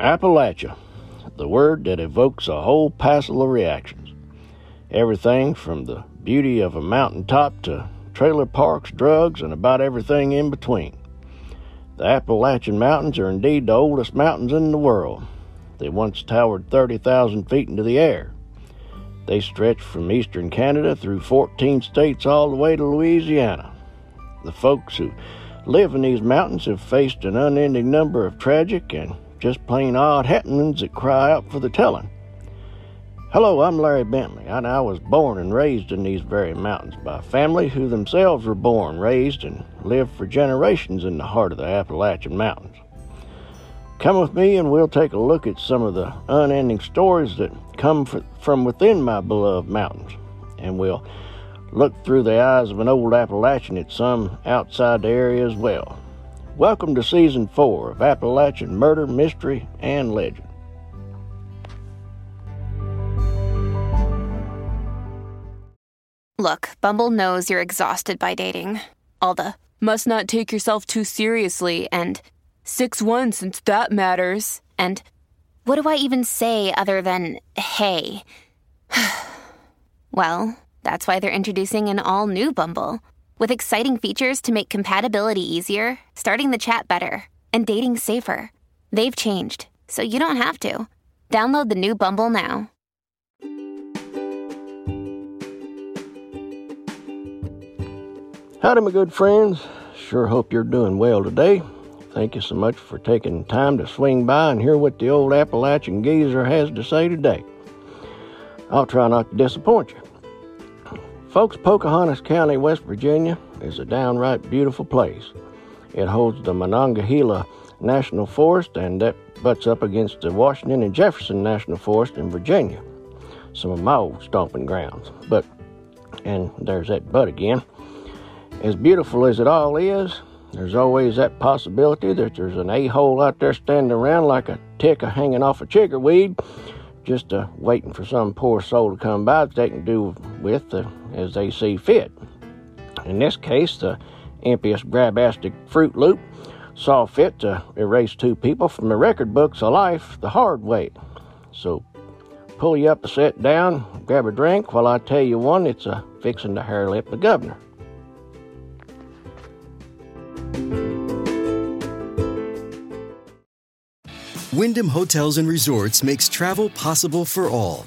Appalachia, the word that evokes a whole passel of reactions. Everything from the beauty of a mountaintop to trailer parks, drugs, and about everything in between. The Appalachian Mountains are indeed the oldest mountains in the world. They once towered 30,000 feet into the air. They stretch from eastern Canada through 14 states all the way to Louisiana. The folks who live in these mountains have faced an unending number of tragic and just plain odd happenings that cry out for the telling. Hello, I'm Larry Bentley, and I was born and raised in these very mountains by a family who themselves were born, raised, and lived for generations in the heart of the Appalachian Mountains. Come with me, and we'll take a look at some of the unending stories that come from within my beloved mountains, and we'll look through the eyes of an old Appalachian at some outside the area as well. Welcome to Season 4 of Appalachian Murder, Mystery, and Legend. Look, Bumble knows you're exhausted by dating. All the must not take yourself too seriously and 6 1 since that matters. And what do I even say other than hey? well, that's why they're introducing an all new Bumble with exciting features to make compatibility easier, starting the chat better, and dating safer. They've changed, so you don't have to. Download the new Bumble now. Howdy, my good friends. Sure hope you're doing well today. Thank you so much for taking time to swing by and hear what the old Appalachian geezer has to say today. I'll try not to disappoint you. Folks, Pocahontas County, West Virginia is a downright beautiful place. It holds the Monongahela National Forest and that butts up against the Washington and Jefferson National Forest in Virginia. Some of my old stomping grounds. But, and there's that but again. As beautiful as it all is, there's always that possibility that there's an a hole out there standing around like a tick hanging off a chiggerweed, just uh, waiting for some poor soul to come by that they can do with uh, as they see fit. In this case, the impious grabastic Fruit Loop saw fit to erase two people from the record books of life the hard way. So pull you up a sit down, grab a drink while I tell you one It's a fixing to hare lip the governor. Wyndham Hotels and Resorts makes travel possible for all.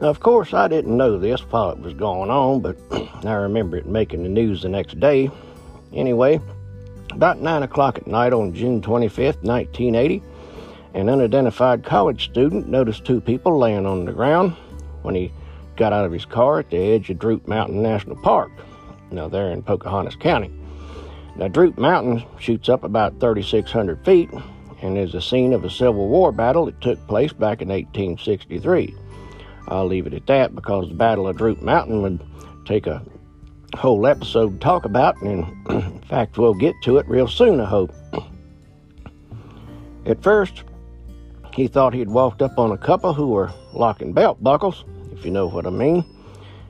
Now, of course, I didn't know this while it was going on, but I remember it making the news the next day. Anyway, about 9 o'clock at night on June 25th, 1980, an unidentified college student noticed two people laying on the ground when he got out of his car at the edge of Droop Mountain National Park. Now, they're in Pocahontas County. Now, Droop Mountain shoots up about 3,600 feet and is the scene of a Civil War battle that took place back in 1863. I'll leave it at that because the Battle of Droop Mountain would take a whole episode to talk about, and in fact, we'll get to it real soon, I hope. At first, he thought he'd walked up on a couple who were locking belt buckles, if you know what I mean.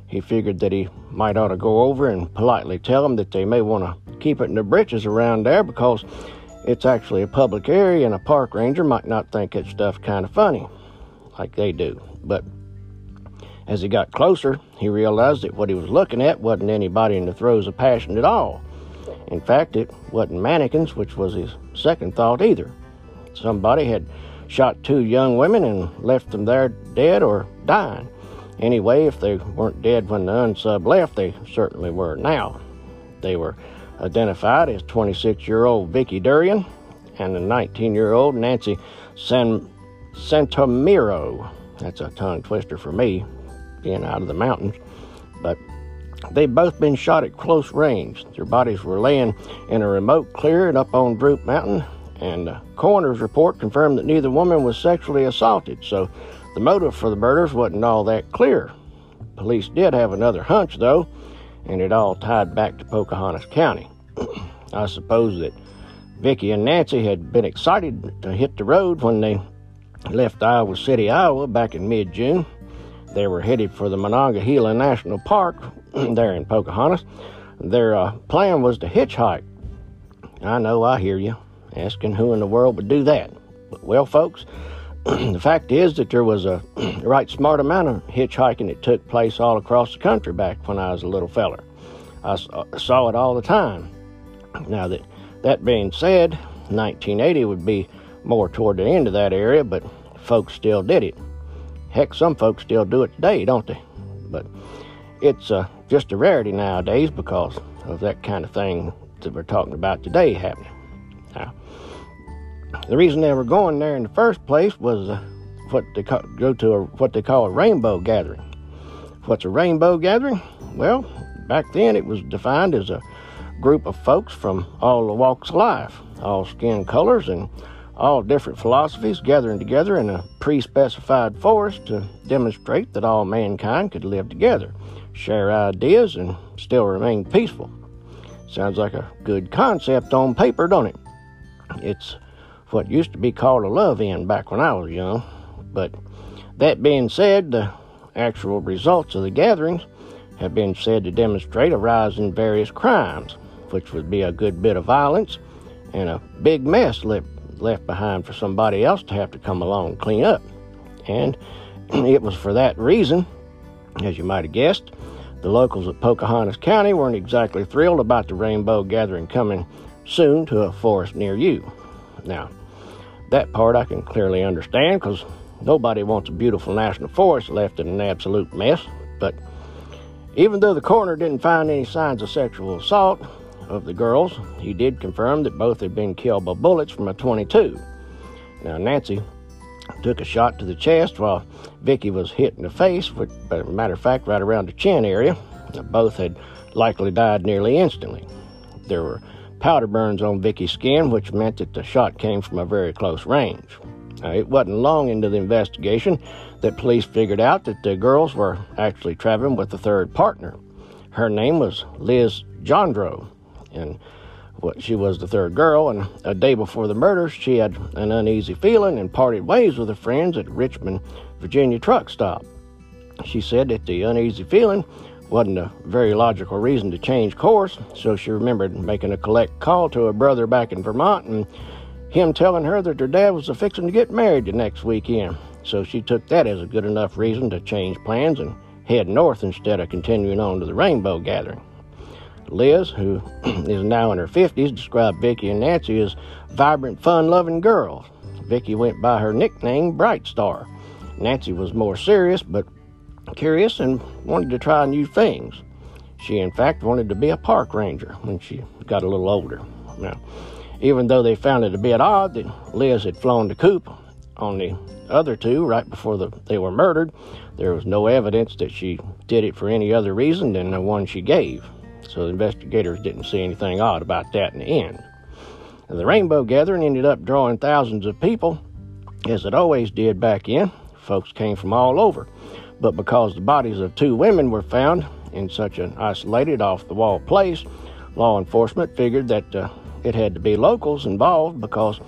He figured that he might ought to go over and politely tell them that they may want to keep it in their britches around there because it's actually a public area and a park ranger might not think that stuff kind of funny, like they do. But as he got closer, he realized that what he was looking at wasn't anybody in the throes of passion at all. In fact, it wasn't mannequins, which was his second thought either. Somebody had shot two young women and left them there dead or dying. Anyway, if they weren't dead when the unsub left, they certainly were now. They were identified as 26 year old Vicky Durian and the 19 year old Nancy San Santomero. That's a tongue twister for me in out of the mountains. But they'd both been shot at close range. Their bodies were laying in a remote clearing up on Droop Mountain and the coroner's report confirmed that neither woman was sexually assaulted, so the motive for the murders wasn't all that clear. Police did have another hunch, though, and it all tied back to Pocahontas County. I suppose that Vicky and Nancy had been excited to hit the road when they left Iowa City, Iowa back in mid June. They were headed for the Monongahela National Park there in Pocahontas. Their uh, plan was to hitchhike. I know, I hear you, asking who in the world would do that. But, well, folks, the fact is that there was a right smart amount of hitchhiking that took place all across the country back when I was a little feller. I saw it all the time. Now that that being said, 1980 would be more toward the end of that area, but folks still did it. Heck, some folks still do it today, don't they? But it's uh, just a rarity nowadays because of that kind of thing that we're talking about today happening. Now, the reason they were going there in the first place was uh, what they call, go to a, what they call a rainbow gathering. What's a rainbow gathering? Well, back then it was defined as a group of folks from all the walks of life, all skin colors, and all different philosophies gathering together in a pre specified forest to demonstrate that all mankind could live together, share ideas, and still remain peaceful. Sounds like a good concept on paper, don't it? It's what used to be called a love in back when I was young. But that being said, the actual results of the gatherings have been said to demonstrate a rise in various crimes, which would be a good bit of violence and a big mess left, left behind for somebody else to have to come along and clean up. And it was for that reason, as you might have guessed, the locals of Pocahontas County weren't exactly thrilled about the rainbow gathering coming soon to a forest near you. Now, that part I can clearly understand because nobody wants a beautiful national forest left in an absolute mess. But even though the coroner didn't find any signs of sexual assault, of the girls, he did confirm that both had been killed by bullets from a 22. Now, Nancy took a shot to the chest while Vicky was hit in the face, which, as a matter of fact, right around the chin area. Both had likely died nearly instantly. There were powder burns on Vicky's skin, which meant that the shot came from a very close range. Now, it wasn't long into the investigation that police figured out that the girls were actually traveling with a third partner. Her name was Liz Johndrow and what she was the third girl, and a day before the murder, she had an uneasy feeling and parted ways with her friends at Richmond, Virginia truck stop. She said that the uneasy feeling wasn't a very logical reason to change course, so she remembered making a collect call to her brother back in Vermont and him telling her that her dad was fixing to get married the next weekend. So she took that as a good enough reason to change plans and head north instead of continuing on to the rainbow gathering. Liz, who is now in her 50s, described Vicky and Nancy as vibrant, fun loving girls. Vicky went by her nickname Bright Star. Nancy was more serious but curious and wanted to try new things. She, in fact, wanted to be a park ranger when she got a little older. Now, even though they found it a bit odd that Liz had flown the coop on the other two right before the, they were murdered, there was no evidence that she did it for any other reason than the one she gave so the investigators didn't see anything odd about that in the end. The rainbow gathering ended up drawing thousands of people, as it always did back in. Folks came from all over. But because the bodies of two women were found in such an isolated, off the wall place, law enforcement figured that uh, it had to be locals involved because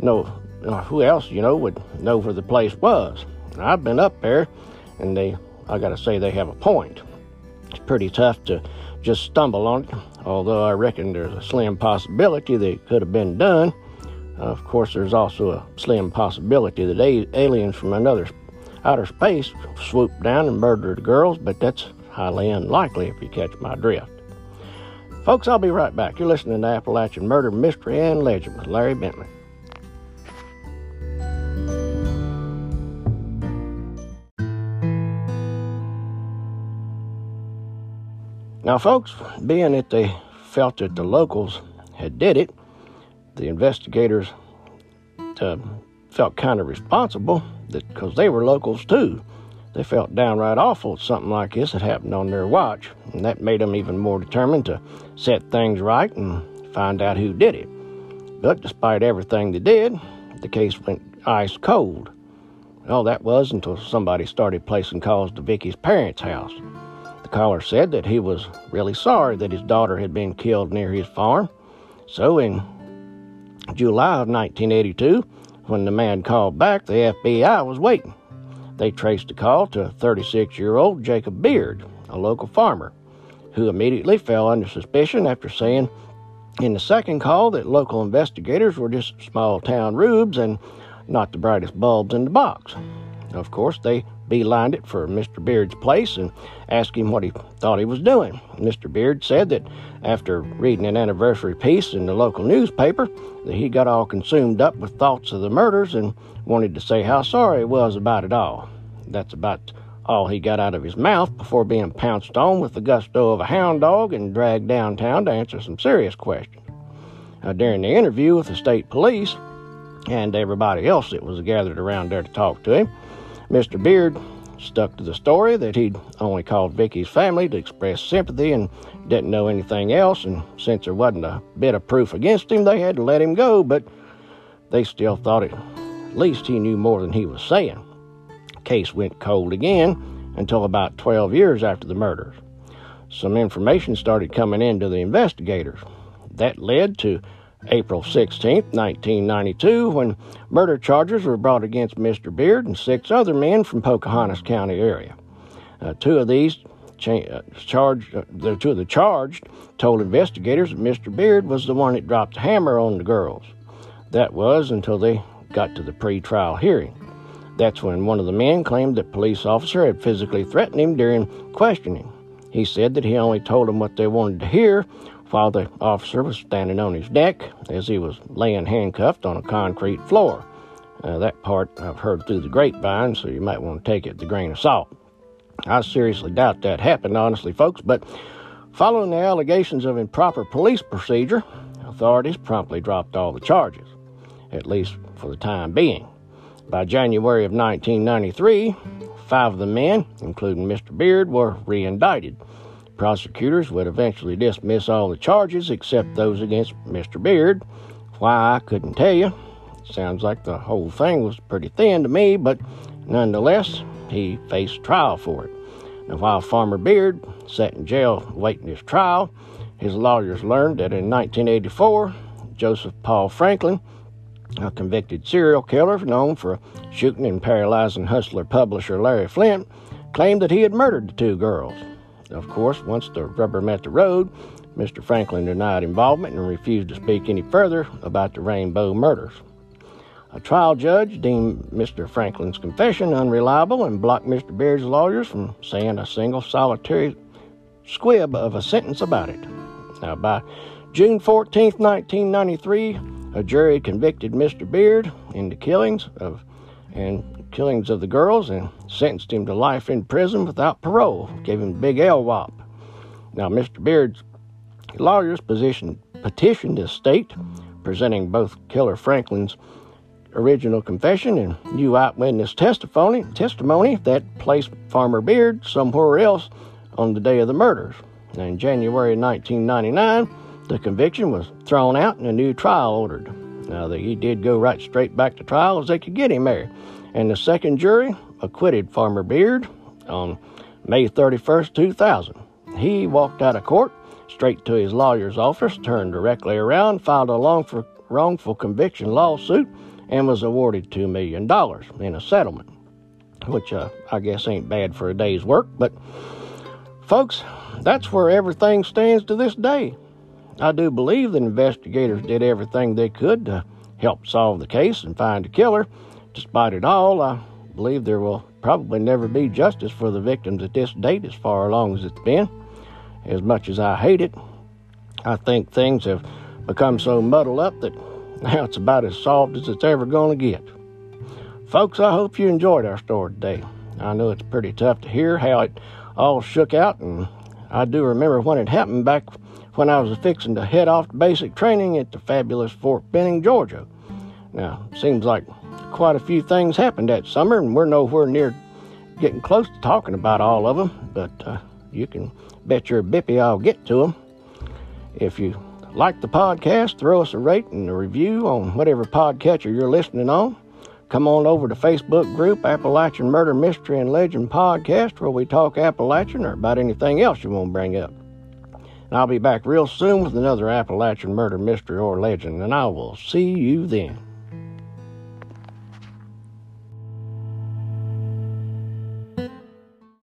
no, uh, who else, you know, would know where the place was. I've been up there, and they, I got to say, they have a point. It's pretty tough to just stumble on it, although I reckon there's a slim possibility that it could have been done. Uh, of course, there's also a slim possibility that a- aliens from another outer space swooped down and murdered the girls, but that's highly unlikely if you catch my drift. Folks, I'll be right back. You're listening to Appalachian Murder, Mystery, and Legend with Larry Bentley. Now, folks, being that they felt that the locals had did it, the investigators uh, felt kind of responsible because they were locals too. They felt downright awful something like this had happened on their watch, and that made them even more determined to set things right and find out who did it. But despite everything they did, the case went ice cold. All that was until somebody started placing calls to Vicky's parents' house. The caller said that he was really sorry that his daughter had been killed near his farm. So in July of 1982, when the man called back, the FBI was waiting. They traced the call to 36 year old Jacob Beard, a local farmer, who immediately fell under suspicion after saying in the second call that local investigators were just small town rubes and not the brightest bulbs in the box. Of course, they beelined it for Mr. Beard's place and asked him what he thought he was doing. Mr. Beard said that after reading an anniversary piece in the local newspaper, that he got all consumed up with thoughts of the murders and wanted to say how sorry he was about it all. That's about all he got out of his mouth before being pounced on with the gusto of a hound dog and dragged downtown to answer some serious questions. Uh, during the interview with the state police and everybody else that was gathered around there to talk to him, Mr. Beard stuck to the story that he'd only called Vicky's family to express sympathy and didn't know anything else, and since there wasn't a bit of proof against him, they had to let him go, but they still thought it, at least he knew more than he was saying. Case went cold again until about 12 years after the murders. Some information started coming in to the investigators. That led to April 16, 1992, when murder charges were brought against Mr. Beard and six other men from Pocahontas County area. Uh, two of these cha- uh, charged, uh, the two of the charged told investigators that Mr. Beard was the one that dropped the hammer on the girls. That was until they got to the pre-trial hearing. That's when one of the men claimed that police officer had physically threatened him during questioning. He said that he only told them what they wanted to hear while the officer was standing on his deck as he was laying handcuffed on a concrete floor. Uh, that part I've heard through the grapevine, so you might want to take it with a grain of salt. I seriously doubt that happened, honestly, folks, but following the allegations of improper police procedure, authorities promptly dropped all the charges, at least for the time being. By January of 1993, five of the men, including Mr. Beard, were re indicted. Prosecutors would eventually dismiss all the charges except those against Mr. Beard. Why, I couldn't tell you. Sounds like the whole thing was pretty thin to me, but nonetheless, he faced trial for it. And while Farmer Beard sat in jail waiting his trial, his lawyers learned that in 1984, Joseph Paul Franklin, a convicted serial killer known for shooting and paralyzing hustler publisher Larry Flynt, claimed that he had murdered the two girls. Of course, once the rubber met the road, Mr. Franklin denied involvement and refused to speak any further about the Rainbow murders. A trial judge deemed Mr. Franklin's confession unreliable and blocked Mr. Beard's lawyers from saying a single solitary squib of a sentence about it. Now, by June 14, 1993, a jury convicted Mr. Beard in the killings of and killings of the girls and sentenced him to life in prison without parole, gave him big LWOP. Now, Mr. Beard's lawyers position, petitioned the state, presenting both Killer Franklin's original confession and new eyewitness testimony, testimony that placed Farmer Beard somewhere else on the day of the murders. Now, in January 1999, the conviction was thrown out and a new trial ordered. Now, he did go right straight back to trial as they could get him there. And the second jury acquitted Farmer Beard on May 31st, 2000. He walked out of court straight to his lawyer's office, turned directly around, filed a wrongful, wrongful conviction lawsuit, and was awarded $2 million in a settlement, which uh, I guess ain't bad for a day's work. But, folks, that's where everything stands to this day. I do believe that investigators did everything they could to help solve the case and find the killer. Despite it all, I believe there will probably never be justice for the victims at this date, as far along as it's been. As much as I hate it, I think things have become so muddled up that now it's about as solved as it's ever going to get. Folks, I hope you enjoyed our story today. I know it's pretty tough to hear how it all shook out, and I do remember when it happened back when I was fixing to head off to basic training at the fabulous Fort Benning, Georgia. Now, it seems like quite a few things happened that summer, and we're nowhere near getting close to talking about all of them, but uh, you can bet your bippy I'll get to them. If you like the podcast, throw us a rate and a review on whatever podcatcher you're listening on. Come on over to Facebook group Appalachian Murder Mystery and Legend Podcast where we talk Appalachian or about anything else you want to bring up. And I'll be back real soon with another Appalachian murder mystery or legend, and I will see you then.